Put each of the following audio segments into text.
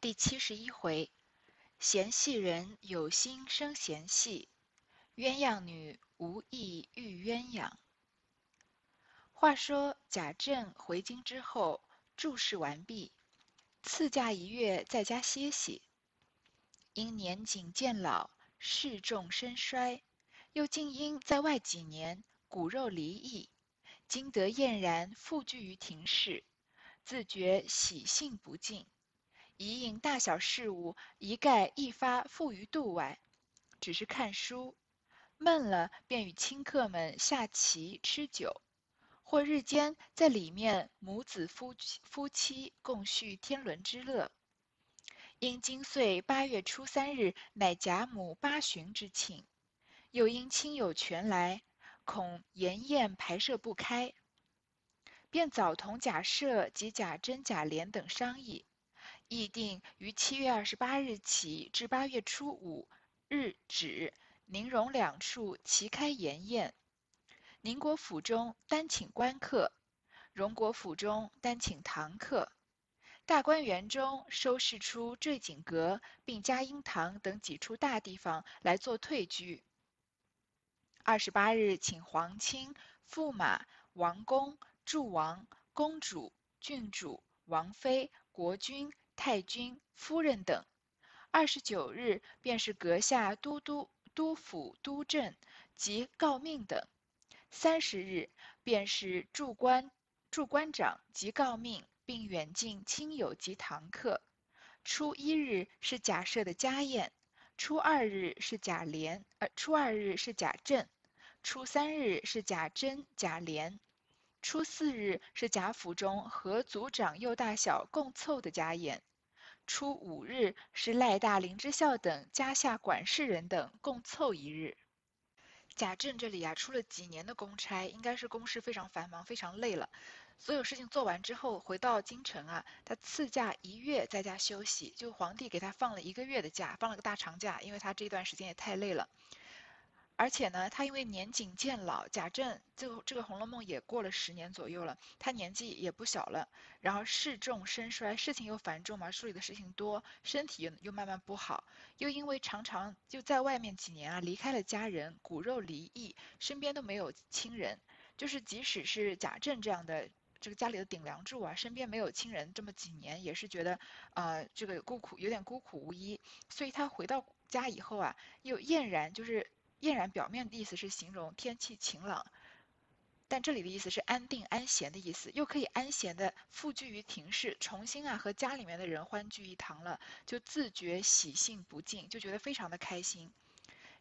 第七十一回，嫌隙人有心生嫌隙，鸳鸯女无意遇鸳鸯。话说贾政回京之后，注释完毕，赐假一月，在家歇息。因年景渐老，势重身衰，又竟因在外几年，骨肉离异，今得燕然复居于庭室，自觉喜性不尽。一应大小事务，一概一发付于度外，只是看书，闷了便与亲客们下棋吃酒，或日间在里面母子夫夫妻共叙天伦之乐。因今岁八月初三日乃贾母八旬之庆，又因亲友全来，恐筵宴排设不开，便早同贾赦及贾珍、贾琏等商议。议定于七月二十八日起至八月初五日止，宁荣两处齐开筵宴。宁国府中单请官客，荣国府中单请堂客。大观园中收拾出坠锦阁并嘉荫堂等几处大地方来做退居。二十八日请皇亲、驸马、王公、祝王、公主、郡主、王妃、国君。太君、夫人等，二十九日便是阁下都督、督府、督政及诰命等；三十日便是驻官、驻官长及诰命，并远近亲友及堂客。初一日是贾赦的家宴，初二日是贾琏，呃，初二日是贾政，初三日是贾珍、贾琏，初四日是贾府中和族长幼大小共凑的家宴。初五日是赖大、林之孝等家下管事人等共凑一日。贾政这里啊出了几年的公差，应该是公事非常繁忙，非常累了。所有事情做完之后，回到京城啊，他赐假一月在家休息，就皇帝给他放了一个月的假，放了个大长假，因为他这段时间也太累了。而且呢，他因为年景渐老，贾政这个这个《红楼梦》也过了十年左右了，他年纪也不小了，然后事重身衰，事情又繁重嘛，处理的事情多，身体又又慢慢不好，又因为常常就在外面几年啊，离开了家人，骨肉离异，身边都没有亲人，就是即使是贾政这样的这个家里的顶梁柱啊，身边没有亲人，这么几年也是觉得呃这个孤苦有点孤苦无依，所以他回到家以后啊，又厌然就是。俨然表面的意思是形容天气晴朗，但这里的意思是安定安闲的意思，又可以安闲的复居于庭室，重新啊和家里面的人欢聚一堂了，就自觉喜性不尽，就觉得非常的开心。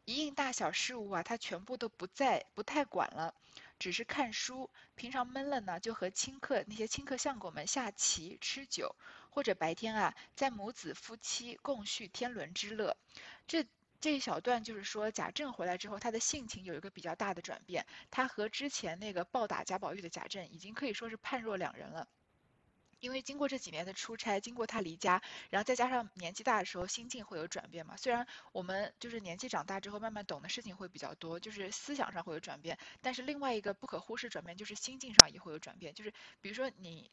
一应大小事务啊，他全部都不在，不太管了，只是看书。平常闷了呢，就和亲客那些亲客相公们下棋吃酒，或者白天啊在母子夫妻共叙天伦之乐。这。这一小段就是说，贾政回来之后，他的性情有一个比较大的转变。他和之前那个暴打贾宝玉的贾政，已经可以说是判若两人了。因为经过这几年的出差，经过他离家，然后再加上年纪大的时候，心境会有转变嘛。虽然我们就是年纪长大之后，慢慢懂的事情会比较多，就是思想上会有转变，但是另外一个不可忽视转变，就是心境上也会有转变。就是比如说你。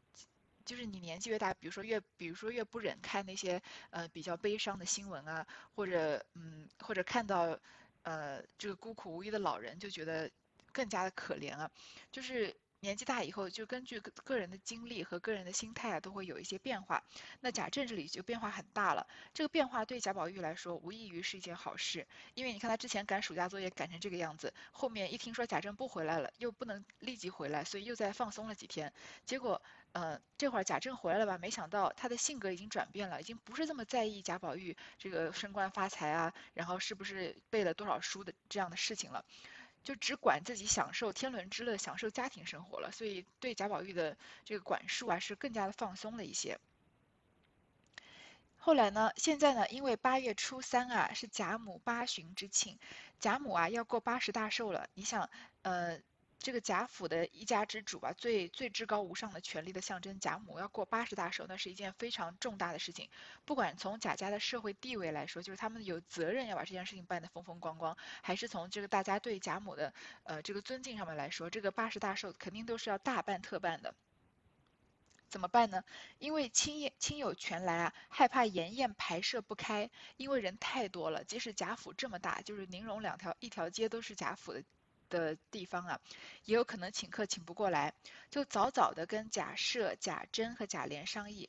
就是你年纪越大，比如说越，比如说越不忍看那些呃比较悲伤的新闻啊，或者嗯，或者看到呃这个孤苦无依的老人，就觉得更加的可怜啊。就是年纪大以后，就根据个人的经历和个人的心态啊，都会有一些变化。那贾政这里就变化很大了。这个变化对贾宝玉来说，无异于是一件好事，因为你看他之前赶暑假作业赶成这个样子，后面一听说贾政不回来了，又不能立即回来，所以又在放松了几天，结果。嗯，这会儿贾政回来了吧？没想到他的性格已经转变了，已经不是这么在意贾宝玉这个升官发财啊，然后是不是背了多少书的这样的事情了，就只管自己享受天伦之乐，享受家庭生活了。所以对贾宝玉的这个管束啊，是更加的放松了一些。后来呢，现在呢，因为八月初三啊是贾母八旬之庆，贾母啊要过八十大寿了。你想，呃。这个贾府的一家之主吧，最最至高无上的权力的象征贾母要过八十大寿，那是一件非常重大的事情。不管从贾家的社会地位来说，就是他们有责任要把这件事情办得风风光光，还是从这个大家对贾母的呃这个尊敬上面来说，这个八十大寿肯定都是要大办特办的。怎么办呢？因为亲亲友全来啊，害怕筵宴排设不开，因为人太多了。即使贾府这么大，就是宁荣两条一条街都是贾府的的地方啊，也有可能请客请不过来，就早早的跟贾赦、贾珍和贾琏商议，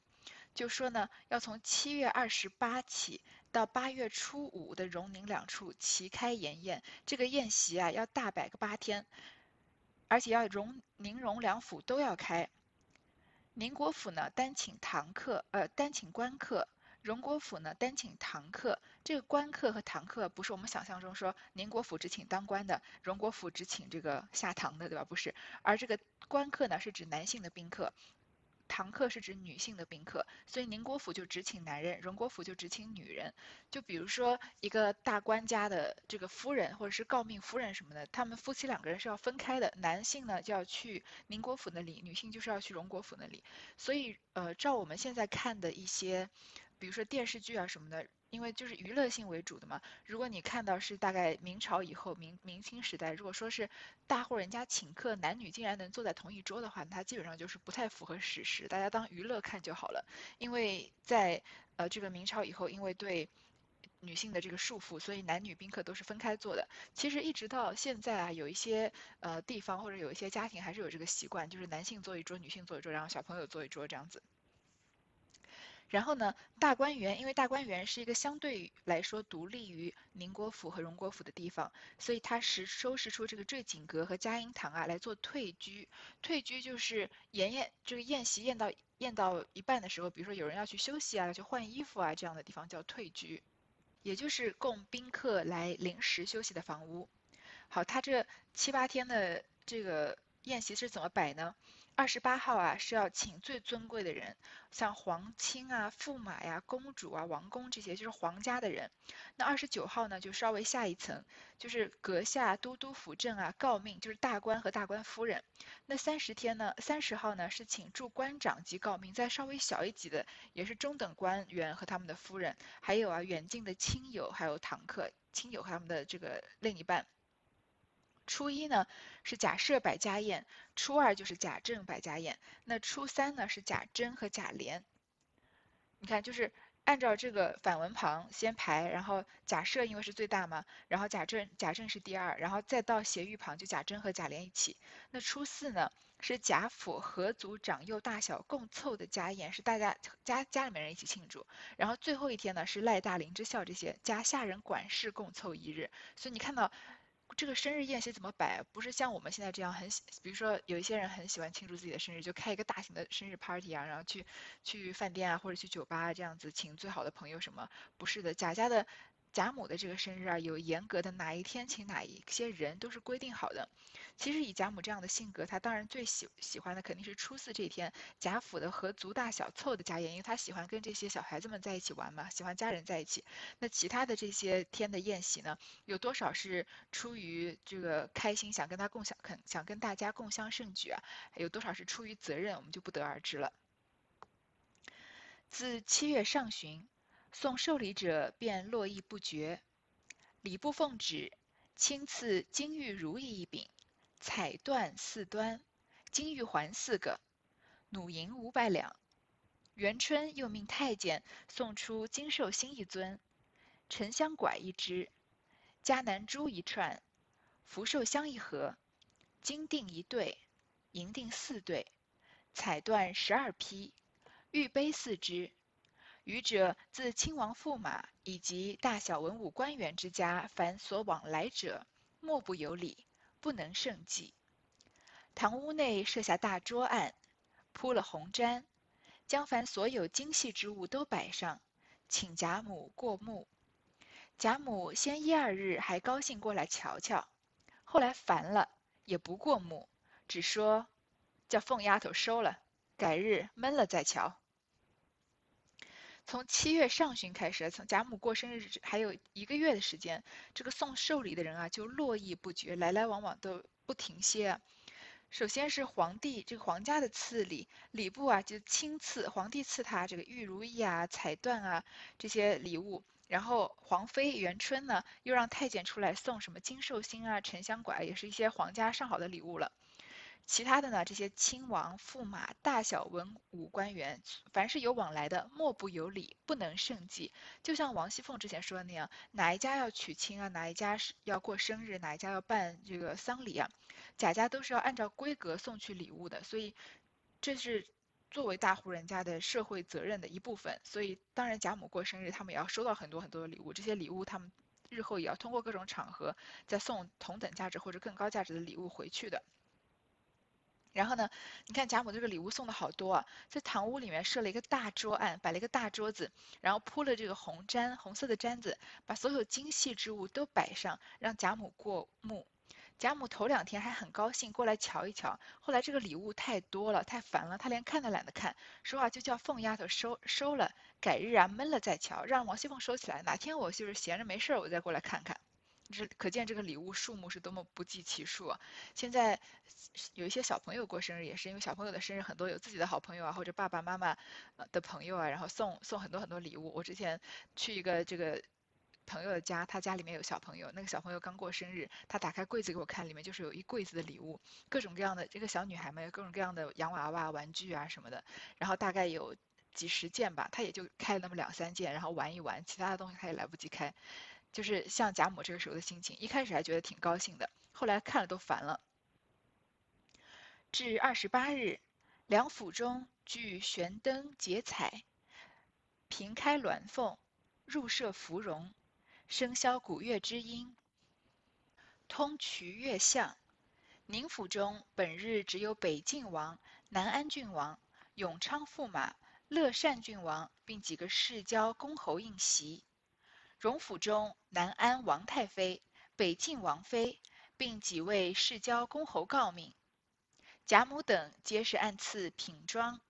就说呢，要从七月二十八起到八月初五的荣宁两处齐开筵宴，这个宴席啊要大摆个八天，而且要荣宁荣两府都要开。宁国府呢单请堂客，呃单请官客；荣国府呢单请堂客。这个官客和堂客不是我们想象中说宁国府只请当官的，荣国府只请这个下堂的，对吧？不是，而这个官客呢是指男性的宾客。堂客是指女性的宾客，所以宁国府就只请男人，荣国府就只请女人。就比如说一个大官家的这个夫人，或者是诰命夫人什么的，他们夫妻两个人是要分开的，男性呢就要去宁国府那里，女性就是要去荣国府那里。所以，呃，照我们现在看的一些，比如说电视剧啊什么的。因为就是娱乐性为主的嘛，如果你看到是大概明朝以后、明明清时代，如果说是大户人家请客，男女竟然能坐在同一桌的话，它基本上就是不太符合史实，大家当娱乐看就好了。因为在呃这个明朝以后，因为对女性的这个束缚，所以男女宾客都是分开坐的。其实一直到现在啊，有一些呃地方或者有一些家庭还是有这个习惯，就是男性坐一桌，女性坐一桌，然后小朋友坐一桌这样子。然后呢，大观园，因为大观园是一个相对来说独立于宁国府和荣国府的地方，所以他是收拾出这个坠锦阁和嘉荫堂啊来做退居。退居就是宴宴这个宴席宴到宴到一半的时候，比如说有人要去休息啊，要去换衣服啊，这样的地方叫退居，也就是供宾客来临时休息的房屋。好，他这七八天的这个宴席是怎么摆呢？二十八号啊，是要请最尊贵的人，像皇亲啊、驸马呀、公主啊、王公这些，就是皇家的人。那二十九号呢，就稍微下一层，就是阁下、都督府正啊、诰命，就是大官和大官夫人。那三十天呢，三十号呢是请驻官长及诰命，再稍微小一级的，也是中等官员和他们的夫人，还有啊远近的亲友，还有堂客、亲友和他们的这个另一半。初一呢是贾赦摆家宴，初二就是贾政摆家宴，那初三呢是贾珍和贾琏。你看，就是按照这个反文旁先排，然后贾赦因为是最大嘛，然后贾政贾政是第二，然后再到斜玉旁就贾珍和贾琏一起。那初四呢是贾府合族长幼大小共凑的家宴，是大家家家里面人一起庆祝。然后最后一天呢是赖大、林之孝这些家下人管事共凑一日。所以你看到。这个生日宴席怎么摆？不是像我们现在这样很喜，比如说有一些人很喜欢庆祝自己的生日，就开一个大型的生日 party 啊，然后去去饭店啊或者去酒吧这样子请最好的朋友什么？不是的，贾家的。贾母的这个生日啊，有严格的哪一天请哪一些人都是规定好的。其实以贾母这样的性格，她当然最喜喜欢的肯定是初四这天贾府的和族大小凑的家宴，因为她喜欢跟这些小孩子们在一起玩嘛，喜欢家人在一起。那其他的这些天的宴席呢，有多少是出于这个开心，想跟他共享，肯想跟大家共襄盛举啊？有多少是出于责任，我们就不得而知了。自七月上旬。送寿礼者便络绎不绝，礼部奉旨，亲赐金玉如意一柄，彩缎四端，金玉环四个，弩银五百两。元春又命太监送出金寿星一尊，沉香拐一只，嘉南珠一串，福寿香一盒，金锭一对，银锭四对，彩缎十二匹，玉杯四只。余者自亲王驸马以及大小文武官员之家，凡所往来者，莫不有礼，不能胜计。堂屋内设下大桌案，铺了红毡，将凡所有精细之物都摆上，请贾母过目。贾母先一二日还高兴过来瞧瞧，后来烦了，也不过目，只说叫凤丫头收了，改日闷了再瞧。从七月上旬开始，从贾母过生日还有一个月的时间，这个送寿礼的人啊就络绎不绝，来来往往都不停歇。首先是皇帝这个皇家的赐礼，礼部啊就亲赐皇帝赐他这个玉如意啊、彩缎啊这些礼物，然后皇妃元春呢又让太监出来送什么金寿星啊、沉香拐，也是一些皇家上好的礼物了。其他的呢，这些亲王、驸马、大小文武官员，凡是有往来的，莫不有礼，不能胜计。就像王熙凤之前说的那样，哪一家要娶亲啊，哪一家是要过生日，哪一家要办这个丧礼啊，贾家都是要按照规格送去礼物的。所以，这是作为大户人家的社会责任的一部分。所以，当然贾母过生日，他们也要收到很多很多的礼物。这些礼物，他们日后也要通过各种场合再送同等价值或者更高价值的礼物回去的。然后呢，你看贾母这个礼物送的好多啊，在堂屋里面设了一个大桌案，摆了一个大桌子，然后铺了这个红毡，红色的毡子，把所有精细之物都摆上，让贾母过目。贾母头两天还很高兴过来瞧一瞧，后来这个礼物太多了，太烦了，她连看都懒得看，说话就叫凤丫头收收了，改日啊闷了再瞧，让王熙凤收起来，哪天我就是闲着没事儿，我再过来看看。这可见这个礼物数目是多么不计其数啊！现在有一些小朋友过生日，也是因为小朋友的生日很多有自己的好朋友啊，或者爸爸妈妈的朋友啊，然后送送很多很多礼物。我之前去一个这个朋友的家，他家里面有小朋友，那个小朋友刚过生日，他打开柜子给我看，里面就是有一柜子的礼物，各种各样的这个小女孩们有各种各样的洋娃娃、玩具啊什么的，然后大概有几十件吧，他也就开了那么两三件，然后玩一玩，其他的东西他也来不及开。就是像贾母这个时候的心情，一开始还觉得挺高兴的，后来看了都烦了。至二十八日，梁府中具悬灯结彩，屏开鸾凤，入设芙蓉，笙箫鼓乐之音，通衢乐巷。宁府中本日只有北晋王、南安郡王、永昌驸马、乐善郡王，并几个世交公侯应席。荣府中，南安王太妃、北晋王妃，并几位世交公侯诰命。贾母等皆是按次品装，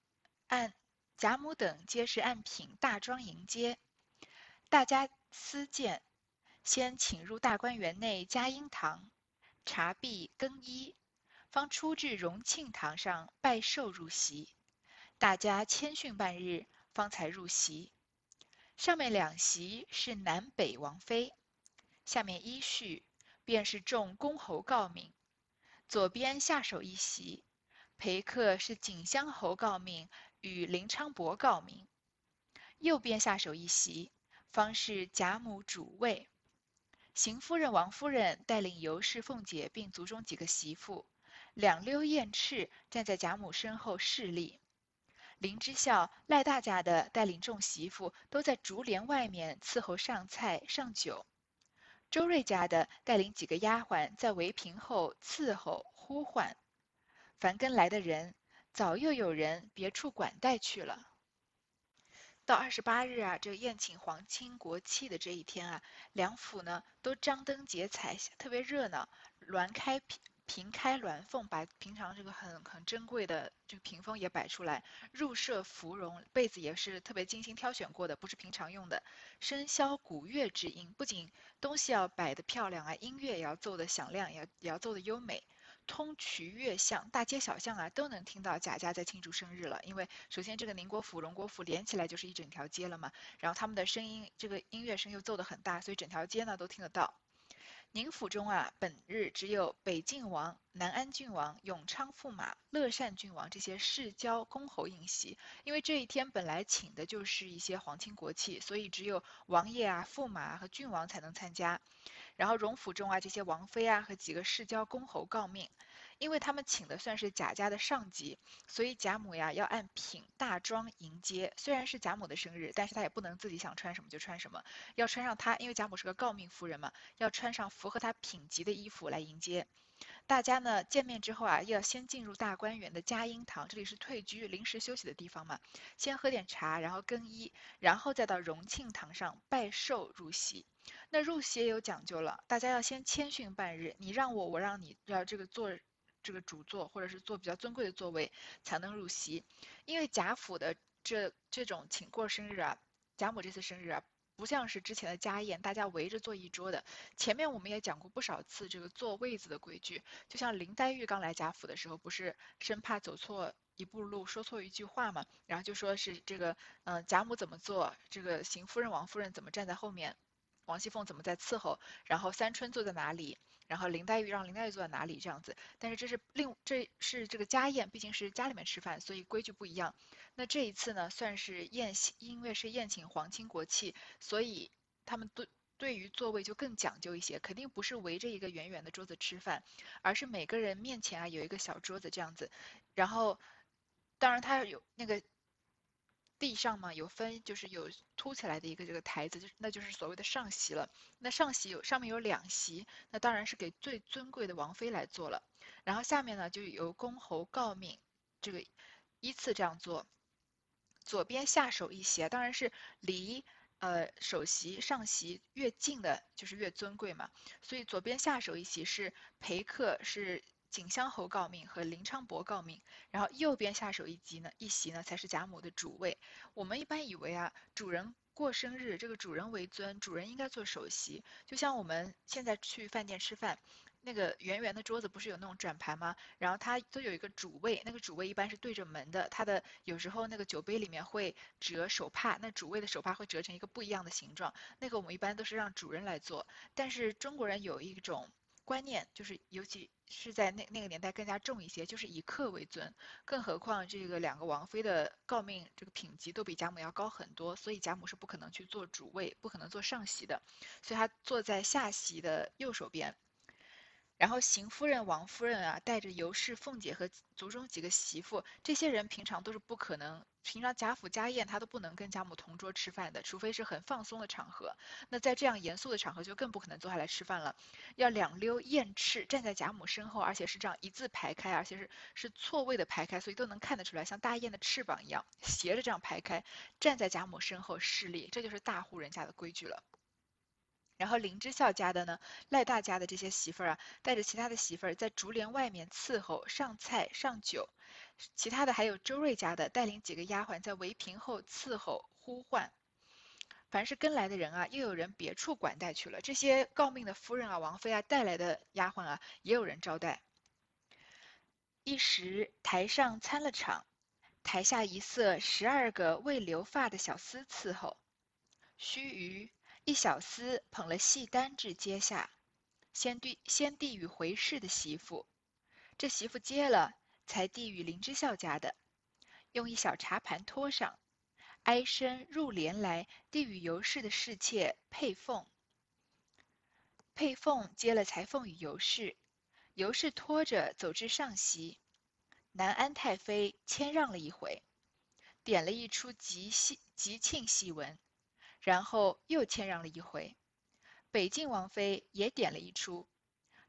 按贾母等皆是按品大庄迎接。大家私见，先请入大观园内嘉荫堂，茶毕更衣，方出至荣庆堂上拜寿入席。大家谦逊半日，方才入席。上面两席是南北王妃，下面一序便是众公侯诰命。左边下手一席，陪客是锦香侯诰命与林昌伯诰命；右边下手一席，方是贾母主位。邢夫人、王夫人带领尤氏、凤姐，并族中几个媳妇，两溜燕翅站在贾母身后侍立。林之孝、赖大家的带领众媳妇都在竹帘外面伺候上菜上酒，周瑞家的带领几个丫鬟在围屏后伺候呼唤。凡跟来的人，早又有人别处管待去了。到二十八日啊，这宴请皇亲国戚的这一天啊，两府呢都张灯结彩，特别热闹，鸾开屏。开鸾凤，把平常这个很很珍贵的这个屏风也摆出来，入设芙蓉，被子也是特别精心挑选过的，不是平常用的。笙箫鼓乐之音，不仅东西要摆的漂亮啊，音乐也要奏的响亮，也要也要奏的优美。通衢乐巷，大街小巷啊都能听到贾家在庆祝生日了。因为首先这个宁国府、荣国府连起来就是一整条街了嘛，然后他们的声音，这个音乐声又奏得很大，所以整条街呢都听得到。宁府中啊，本日只有北晋王、南安郡王、永昌驸马、乐善郡王这些世交公侯应席。因为这一天本来请的就是一些皇亲国戚，所以只有王爷啊、驸马和郡王才能参加。然后荣府中啊，这些王妃啊和几个世交公侯诰命。因为他们请的算是贾家的上级，所以贾母呀要按品大装迎接。虽然是贾母的生日，但是她也不能自己想穿什么就穿什么，要穿上她，因为贾母是个诰命夫人嘛，要穿上符合她品级的衣服来迎接。大家呢见面之后啊，要先进入大观园的嘉荫堂，这里是退居临时休息的地方嘛，先喝点茶，然后更衣，然后再到荣庆堂上拜寿入席。那入席也有讲究了，大家要先谦逊半日，你让我，我让你，要这个坐。这个主座或者是坐比较尊贵的座位才能入席，因为贾府的这这种请过生日啊，贾母这次生日啊，不像是之前的家宴，大家围着坐一桌的。前面我们也讲过不少次这个坐位子的规矩，就像林黛玉刚来贾府的时候，不是生怕走错一步路，说错一句话嘛，然后就说是这个嗯贾母怎么做，这个邢夫人、王夫人怎么站在后面，王熙凤怎么在伺候，然后三春坐在哪里。然后林黛玉让林黛玉坐在哪里这样子。但是这是另这是这个家宴，毕竟是家里面吃饭，所以规矩不一样。那这一次呢，算是宴席，因为是宴请皇亲国戚，所以他们对对于座位就更讲究一些，肯定不是围着一个圆圆的桌子吃饭，而是每个人面前啊有一个小桌子这样子。然后，当然他有那个。地上嘛有分，就是有凸起来的一个这个台子，就那就是所谓的上席了。那上席有上面有两席，那当然是给最尊贵的王妃来坐了。然后下面呢就由公侯诰命这个依次这样做。左边下手一席，当然是离呃首席上席越近的，就是越尊贵嘛。所以左边下手一席是陪客是。景香侯诰命和林昌伯诰命，然后右边下手一级呢，一席呢才是贾母的主位。我们一般以为啊，主人过生日，这个主人为尊，主人应该坐首席。就像我们现在去饭店吃饭，那个圆圆的桌子不是有那种转盘吗？然后它都有一个主位，那个主位一般是对着门的。它的有时候那个酒杯里面会折手帕，那主位的手帕会折成一个不一样的形状。那个我们一般都是让主人来做。但是中国人有一种。观念就是，尤其是在那那个年代更加重一些，就是以客为尊。更何况这个两个王妃的诰命这个品级都比贾母要高很多，所以贾母是不可能去做主位，不可能做上席的，所以她坐在下席的右手边。然后邢夫人、王夫人啊，带着尤氏、凤姐和族中几个媳妇，这些人平常都是不可能，平常贾府家宴他都不能跟贾母同桌吃饭的，除非是很放松的场合。那在这样严肃的场合，就更不可能坐下来吃饭了，要两溜燕翅站在贾母身后，而且是这样一字排开，而且是是错位的排开，所以都能看得出来，像大雁的翅膀一样斜着这样排开，站在贾母身后侍立，这就是大户人家的规矩了。然后林之孝家的呢，赖大家的这些媳妇儿啊，带着其他的媳妇儿在竹帘外面伺候上菜上酒，其他的还有周瑞家的带领几个丫鬟在围屏后伺候呼唤，凡是跟来的人啊，又有人别处管待去了。这些诰命的夫人啊、王妃啊带来的丫鬟啊，也有人招待。一时台上参了场，台下一色十二个未留发的小厮伺候，须臾。一小厮捧了戏单至阶下，先递先递与回氏的媳妇，这媳妇接了，才递与林之孝家的，用一小茶盘托上，哀声入帘来递与尤氏的侍妾佩凤。佩凤接了裁缝与尤氏，尤氏拖着走至上席，南安太妃谦让了一回，点了一出吉戏吉庆戏文。然后又谦让了一回，北晋王妃也点了一出，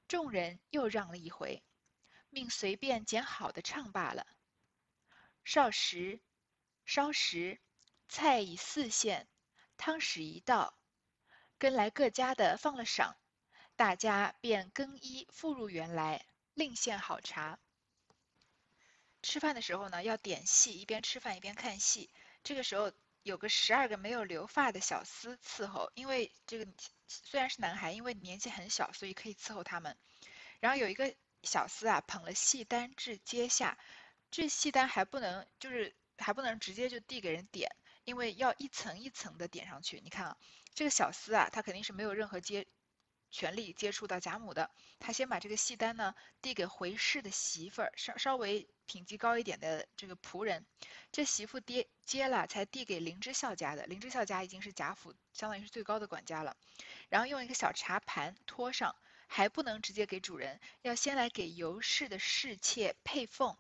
众人又让了一回，命随便拣好的唱罢了。少时，稍时，菜已四献，汤始一道，跟来各家的放了赏，大家便更衣复入园来，另献好茶。吃饭的时候呢，要点戏，一边吃饭一边看戏。这个时候。有个十二个没有留发的小厮伺候，因为这个虽然是男孩，因为年纪很小，所以可以伺候他们。然后有一个小厮啊，捧了戏单至阶下，这戏单还不能就是还不能直接就递给人点，因为要一层一层的点上去。你看啊，这个小厮啊，他肯定是没有任何接。权力接触到贾母的，他先把这个戏单呢递给回氏的媳妇儿，稍稍微品级高一点的这个仆人，这媳妇接接了才递给林之孝家的，林之孝家已经是贾府相当于是最高的管家了，然后用一个小茶盘托上，还不能直接给主人，要先来给尤氏的侍妾佩凤，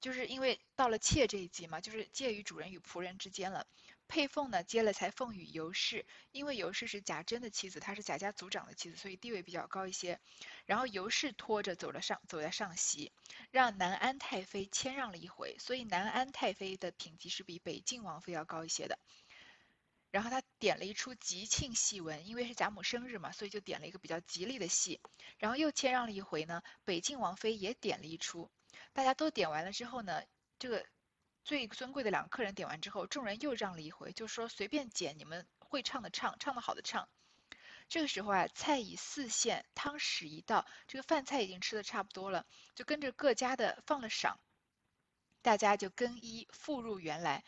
就是因为到了妾这一级嘛，就是介于主人与仆人之间了。佩凤呢接了才凤与尤氏，因为尤氏是贾珍的妻子，她是贾家族长的妻子，所以地位比较高一些。然后尤氏拖着走了上，走在上席，让南安太妃谦让了一回，所以南安太妃的品级是比北静王妃要高一些的。然后他点了一出吉庆戏文，因为是贾母生日嘛，所以就点了一个比较吉利的戏。然后又谦让了一回呢，北静王妃也点了一出。大家都点完了之后呢，这个。最尊贵的两个客人点完之后，众人又让了一回，就说随便捡你们会唱的唱，唱的好的唱。这个时候啊，菜已四献，汤始一道，这个饭菜已经吃的差不多了，就跟着各家的放了赏，大家就更衣复入园来，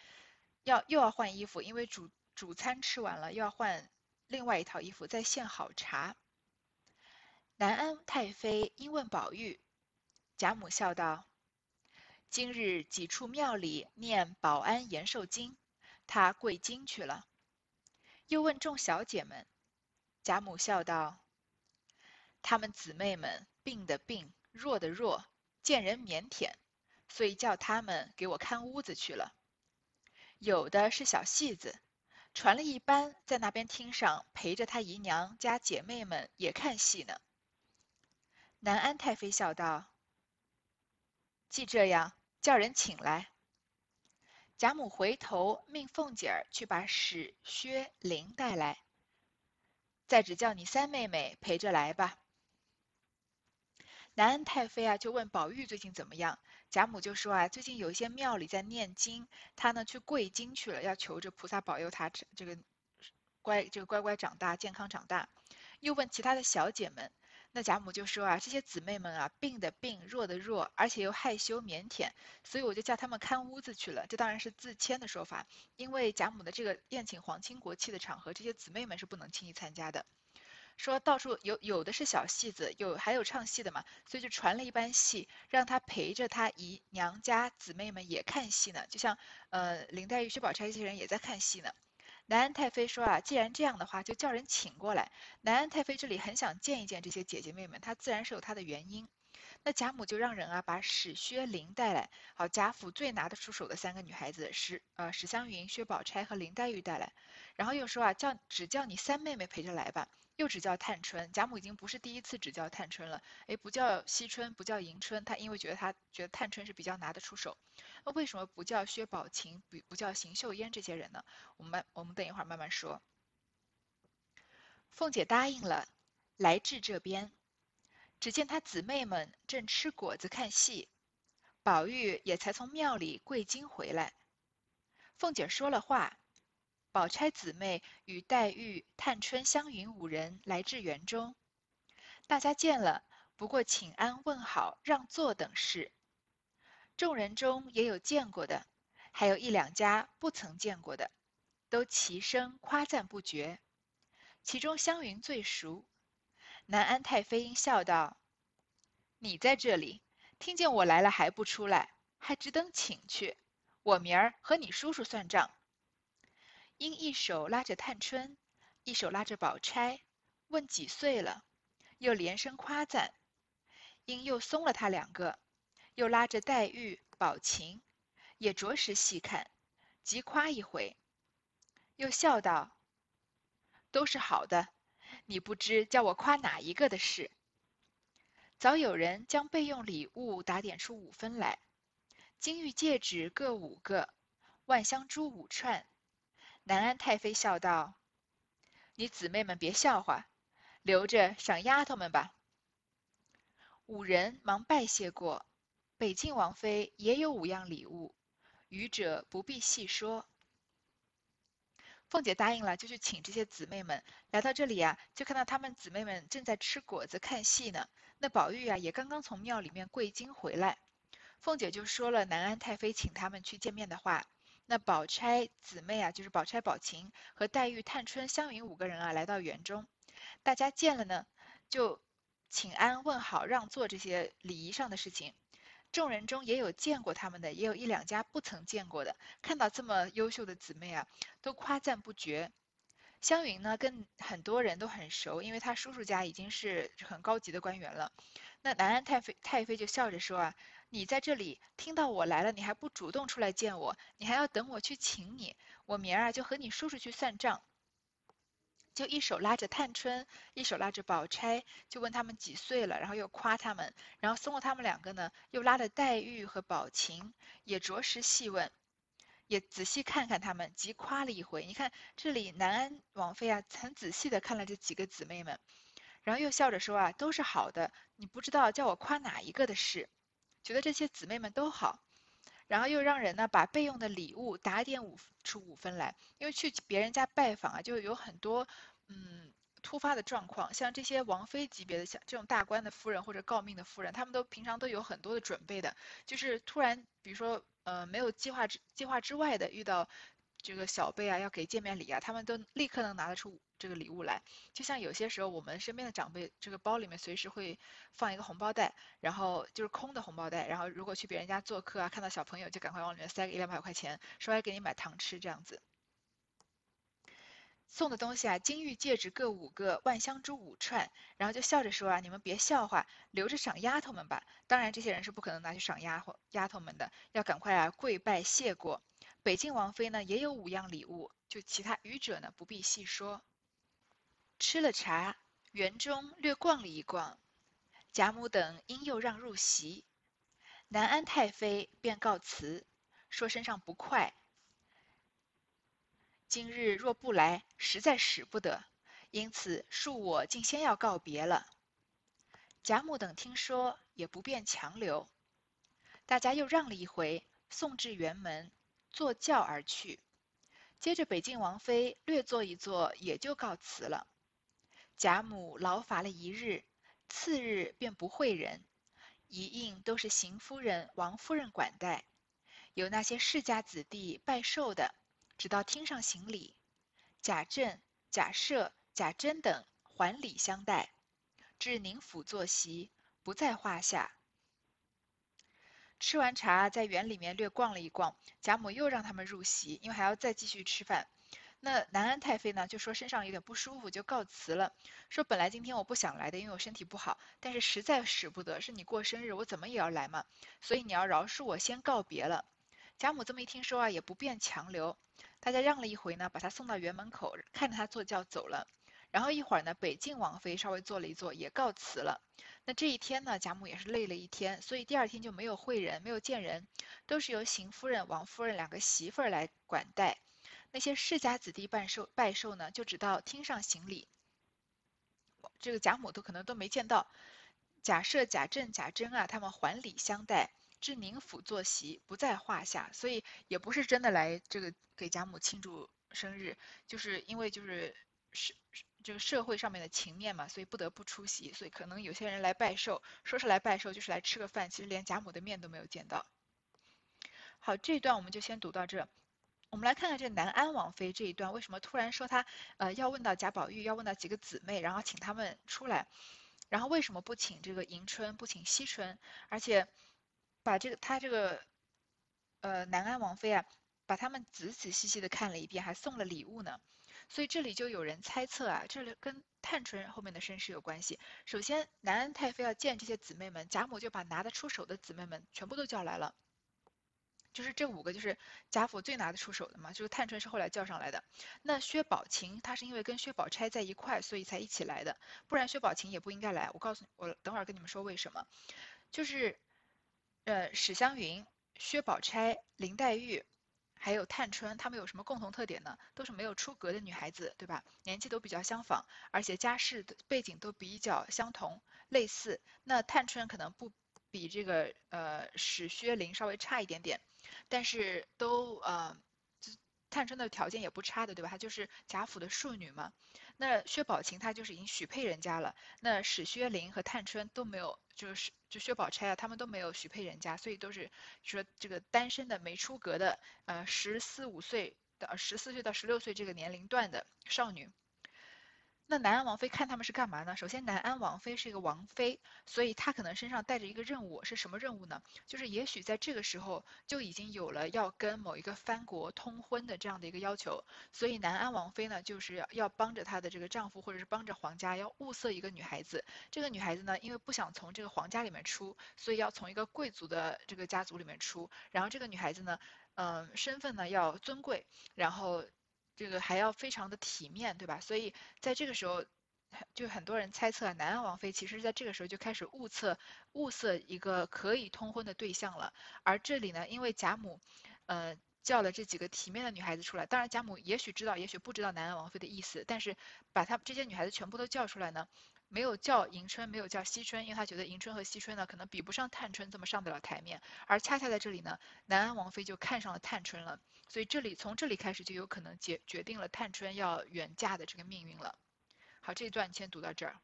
要又要换衣服，因为主主餐吃完了，又要换另外一套衣服，再献好茶。南安太妃因问宝玉，贾母笑道：“今日几处庙里念保安延寿经，他跪经去了。”又问众小姐们，贾母笑道：“她们姊妹们病的病，弱的弱，见人腼腆，所以叫他们给我看屋子去了。有的是小戏子，传了一班在那边厅上陪着他姨娘家姐妹们也看戏呢。”南安太妃笑道：“既这样，叫人请来。”贾母回头命凤姐儿去把史薛林带来，再只叫你三妹妹陪着来吧。南安太妃啊，就问宝玉最近怎么样。贾母就说啊，最近有一些庙里在念经，他呢去跪经去了，要求着菩萨保佑他这个乖，这个乖乖长大，健康长大。又问其他的小姐们。那贾母就说啊，这些姊妹们啊，病的病，弱的弱，而且又害羞腼腆，所以我就叫他们看屋子去了。这当然是自谦的说法，因为贾母的这个宴请皇亲国戚的场合，这些姊妹们是不能轻易参加的。说到处有有的是小戏子，有还有唱戏的嘛，所以就传了一班戏，让他陪着他姨娘家姊妹们也看戏呢。就像呃林黛玉、薛宝钗这些人也在看戏呢。南安太妃说啊，既然这样的话，就叫人请过来。南安太妃这里很想见一见这些姐姐妹妹，她自然是有她的原因。那贾母就让人啊，把史薛林带来。好，贾府最拿得出手的三个女孩子，史呃史湘云、薛宝钗和林黛玉带来。然后又说啊，叫只叫你三妹妹陪着来吧。又只叫探春，贾母已经不是第一次只叫探春了。哎，不叫惜春，不叫迎春，她因为觉得她觉得探春是比较拿得出手。那为什么不叫薛宝琴，不不叫邢岫烟这些人呢？我们我们等一会儿慢慢说。凤姐答应了，来至这边，只见她姊妹们正吃果子看戏，宝玉也才从庙里跪经回来。凤姐说了话。宝钗姊妹与黛玉、探春、湘云五人来至园中，大家见了，不过请安、问好、让座等事。众人中也有见过的，还有一两家不曾见过的，都齐声夸赞不绝。其中湘云最熟，南安太妃因笑道：“你在这里，听见我来了还不出来，还只等请去。我明儿和你叔叔算账。”因一手拉着探春，一手拉着宝钗，问几岁了，又连声夸赞。因又松了他两个，又拉着黛玉、宝琴，也着实细看，即夸一回，又笑道：“都是好的，你不知叫我夸哪一个的事。”早有人将备用礼物打点出五分来，金玉戒指各五个，万香珠五串。南安太妃笑道：“你姊妹们别笑话，留着赏丫头们吧。”五人忙拜谢过。北静王妃也有五样礼物，余者不必细说。凤姐答应了，就去请这些姊妹们。来到这里啊，就看到她们姊妹们正在吃果子看戏呢。那宝玉啊，也刚刚从庙里面跪经回来。凤姐就说了南安太妃请他们去见面的话。那宝钗姊妹啊，就是宝钗、宝琴和黛玉、探春、湘云五个人啊，来到园中，大家见了呢，就请安、问好、让座这些礼仪上的事情。众人中也有见过他们的，也有一两家不曾见过的。看到这么优秀的姊妹啊，都夸赞不绝。湘云呢，跟很多人都很熟，因为她叔叔家已经是很高级的官员了。那南安太妃太妃就笑着说啊。你在这里听到我来了，你还不主动出来见我，你还要等我去请你。我明儿啊就和你叔叔去算账。就一手拉着探春，一手拉着宝钗，就问他们几岁了，然后又夸他们，然后送了他们两个呢，又拉着黛玉和宝琴，也着实细问，也仔细看看他们，急夸了一回。你看这里南安王妃啊，很仔细的看了这几个姊妹们，然后又笑着说啊，都是好的，你不知道叫我夸哪一个的事。觉得这些姊妹们都好，然后又让人呢把备用的礼物打点五出五分来，因为去别人家拜访啊，就有很多嗯突发的状况，像这些王妃级别的像这种大官的夫人或者诰命的夫人，他们都平常都有很多的准备的，就是突然比如说呃没有计划之计划之外的遇到这个小辈啊要给见面礼啊，他们都立刻能拿得出这个礼物来。就像有些时候我们身边的长辈，这个包里面随时会放一个红包袋，然后就是空的红包袋，然后如果去别人家做客啊，看到小朋友就赶快往里面塞个一两百块钱，说来给你买糖吃这样子。送的东西啊，金玉戒指各五个，万香珠五串，然后就笑着说啊，你们别笑话，留着赏丫头们吧。当然，这些人是不可能拿去赏丫鬟丫头们的，要赶快啊跪拜谢过。北静王妃呢也有五样礼物，就其他余者呢不必细说。吃了茶，园中略逛了一逛，贾母等因又让入席，南安太妃便告辞，说身上不快。今日若不来，实在使不得，因此恕我竟先要告别了。贾母等听说，也不便强留，大家又让了一回，送至园门，坐轿而去。接着北静王妃略坐一坐，也就告辞了。贾母劳乏了一日，次日便不会人，一应都是邢夫人、王夫人管待，有那些世家子弟拜寿的。直到厅上行礼，贾政、贾赦、贾珍等还礼相待，至宁府坐席，不在话下。吃完茶，在园里面略逛了一逛，贾母又让他们入席，因为还要再继续吃饭。那南安太妃呢，就说身上有点不舒服，就告辞了。说本来今天我不想来的，因为我身体不好，但是实在使不得，是你过生日，我怎么也要来嘛，所以你要饶恕我，先告别了。贾母这么一听说啊，也不便强留。大家让了一回呢，把他送到园门口，看着他坐轿走了。然后一会儿呢，北静王妃稍微坐了一坐，也告辞了。那这一天呢，贾母也是累了一天，所以第二天就没有会人，没有见人，都是由邢夫人、王夫人两个媳妇儿来管待。那些世家子弟办寿拜寿呢，就只到厅上行礼。这个贾母都可能都没见到。贾赦、贾政、贾珍啊，他们还礼相待。至宁府坐席，不在话下，所以也不是真的来这个给贾母庆祝生日，就是因为就是是这个社会上面的情面嘛，所以不得不出席，所以可能有些人来拜寿，说是来拜寿，就是来吃个饭，其实连贾母的面都没有见到。好，这一段我们就先读到这，我们来看看这南安王妃这一段为什么突然说她呃要问到贾宝玉，要问到几个姊妹，然后请他们出来，然后为什么不请这个迎春，不请惜春，而且。把这个他这个，呃，南安王妃啊，把他们仔仔细细的看了一遍，还送了礼物呢。所以这里就有人猜测啊，这里跟探春后面的身世有关系。首先，南安太妃要见这些姊妹们，贾母就把拿得出手的姊妹们全部都叫来了。就是这五个，就是贾府最拿得出手的嘛。就是探春是后来叫上来的。那薛宝琴，她是因为跟薛宝钗在一块，所以才一起来的，不然薛宝琴也不应该来。我告诉你，我等会儿跟你们说为什么，就是。呃，史湘云、薛宝钗、林黛玉，还有探春，她们有什么共同特点呢？都是没有出阁的女孩子，对吧？年纪都比较相仿，而且家世的背景都比较相同、类似。那探春可能不比这个呃史薛林稍微差一点点，但是都呃，探春的条件也不差的，对吧？她就是贾府的庶女嘛。那薛宝琴她就是已经许配人家了，那史薛林和探春都没有，就是就薛宝钗啊，他们都没有许配人家，所以都是说这个单身的没出阁的，呃十四五岁的十四岁到十六岁这个年龄段的少女。那南安王妃看他们是干嘛呢？首先，南安王妃是一个王妃，所以她可能身上带着一个任务，是什么任务呢？就是也许在这个时候就已经有了要跟某一个藩国通婚的这样的一个要求，所以南安王妃呢，就是要帮着她的这个丈夫，或者是帮着皇家要物色一个女孩子。这个女孩子呢，因为不想从这个皇家里面出，所以要从一个贵族的这个家族里面出。然后这个女孩子呢，嗯，身份呢要尊贵，然后。这个还要非常的体面，对吧？所以在这个时候，就很多人猜测南安王妃其实在这个时候就开始物色物色一个可以通婚的对象了。而这里呢，因为贾母，呃，叫了这几个体面的女孩子出来，当然贾母也许知道，也许不知道南安王妃的意思，但是把她这些女孩子全部都叫出来呢。没有叫迎春，没有叫惜春，因为他觉得迎春和惜春呢，可能比不上探春这么上得了台面。而恰恰在这里呢，南安王妃就看上了探春了，所以这里从这里开始就有可能决决定了探春要远嫁的这个命运了。好，这一段先读到这儿。